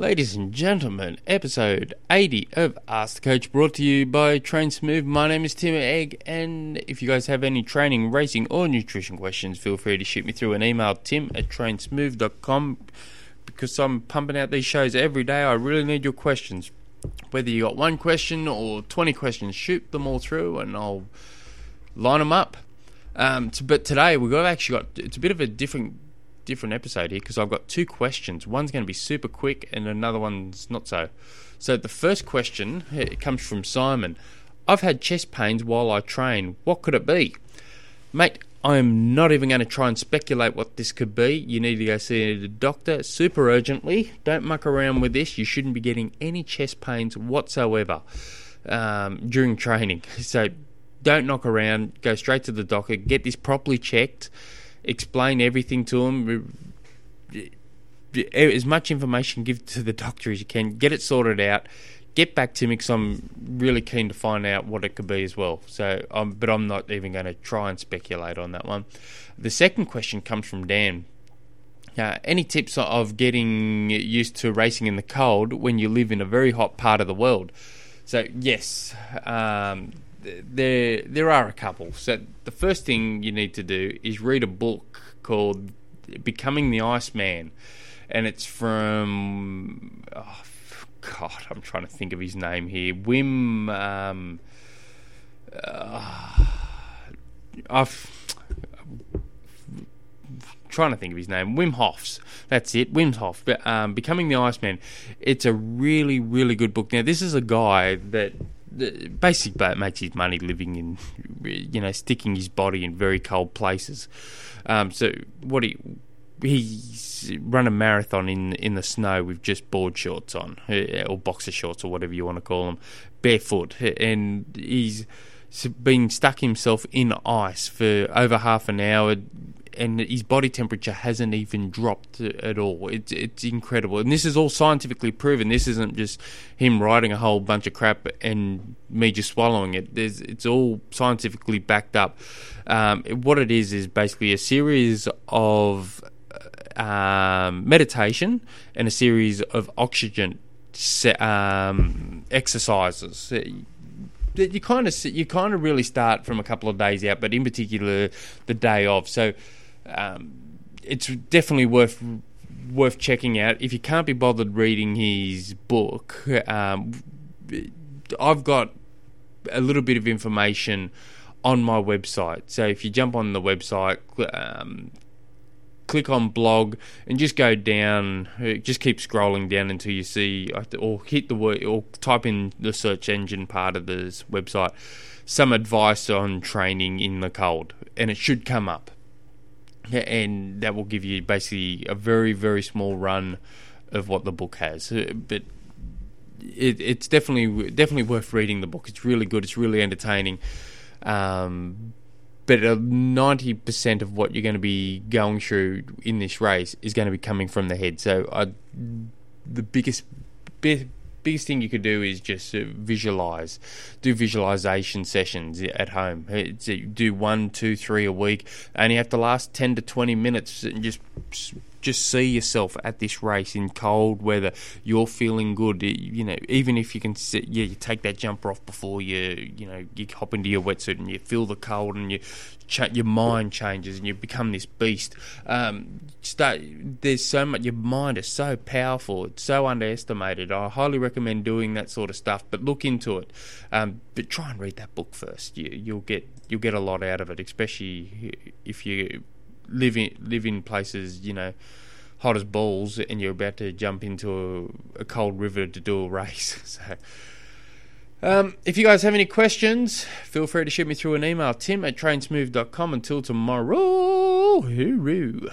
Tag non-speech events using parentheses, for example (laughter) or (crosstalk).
Ladies and gentlemen, episode 80 of Ask the Coach brought to you by Train Smooth. My name is Tim Egg, and if you guys have any training, racing, or nutrition questions, feel free to shoot me through an email, tim at trainsmooth.com. Because I'm pumping out these shows every day, I really need your questions. Whether you got one question or 20 questions, shoot them all through and I'll line them up. Um, but today we've actually got, it's a bit of a different different episode here because I've got two questions. One's going to be super quick and another one's not so. So the first question it comes from Simon. I've had chest pains while I train. What could it be? Mate, I'm not even going to try and speculate what this could be. You need to go see a doctor super urgently. Don't muck around with this. You shouldn't be getting any chest pains whatsoever um, during training. (laughs) So don't knock around. Go straight to the doctor. Get this properly checked explain everything to them. As much information give to the doctor as you can. Get it sorted out. Get back to me because I'm really keen to find out what it could be as well. So, um, but I'm not even going to try and speculate on that one. The second question comes from Dan. Uh, any tips of getting used to racing in the cold when you live in a very hot part of the world? So yes, um, there there are a couple. So the first thing you need to do is read a book called Becoming the Iceman, and it's from oh, God, I'm trying to think of his name here. Wim. Um, uh, I've trying to think of his name. Wim Hof's. That's it. Wim Hof. But um, Becoming the Iceman. It's a really, really good book. Now, this is a guy that basically makes his money living in, you know, sticking his body in very cold places. Um, so what he he's run a marathon in in the snow with just board shorts on uh, or boxer shorts or whatever you want to call them, barefoot, and he's been stuck himself in ice for over half an hour and his body temperature hasn't even dropped at all. It's it's incredible, and this is all scientifically proven. This isn't just him writing a whole bunch of crap and me just swallowing it. There's, it's all scientifically backed up. Um, what it is is basically a series of um, meditation and a series of oxygen um, exercises you kind of you kind of really start from a couple of days out, but in particular the day of. So um, it's definitely worth worth checking out. If you can't be bothered reading his book, um, I've got a little bit of information on my website. So if you jump on the website, um, click on blog, and just go down. Just keep scrolling down until you see, or hit the word, or type in the search engine part of this website, some advice on training in the cold, and it should come up and that will give you basically a very very small run of what the book has. Uh, but it, it's definitely definitely worth reading the book. It's really good. It's really entertaining. Um, but ninety percent of what you're going to be going through in this race is going to be coming from the head. So, I, the biggest biggest thing you could do is just visualize, do visualization sessions at home. It's, do one, two, three a week, and you have to last ten to twenty minutes, and just just see yourself at this race in cold weather. You're feeling good, you know. Even if you can, sit, yeah, you take that jumper off before you, you know, you hop into your wetsuit and you feel the cold, and you, your mind changes and you become this beast. Um, start. There's so much. Your mind is so powerful. It's so underestimated. I highly recommend doing that sort of stuff. But look into it. Um, but try and read that book first. You, you'll get you'll get a lot out of it, especially if you live in live in places you know hot as balls and you're about to jump into a, a cold river to do a race. (laughs) so. Um, if you guys have any questions, feel free to shoot me through an email, tim at trainsmooth.com. Until tomorrow, hooroo.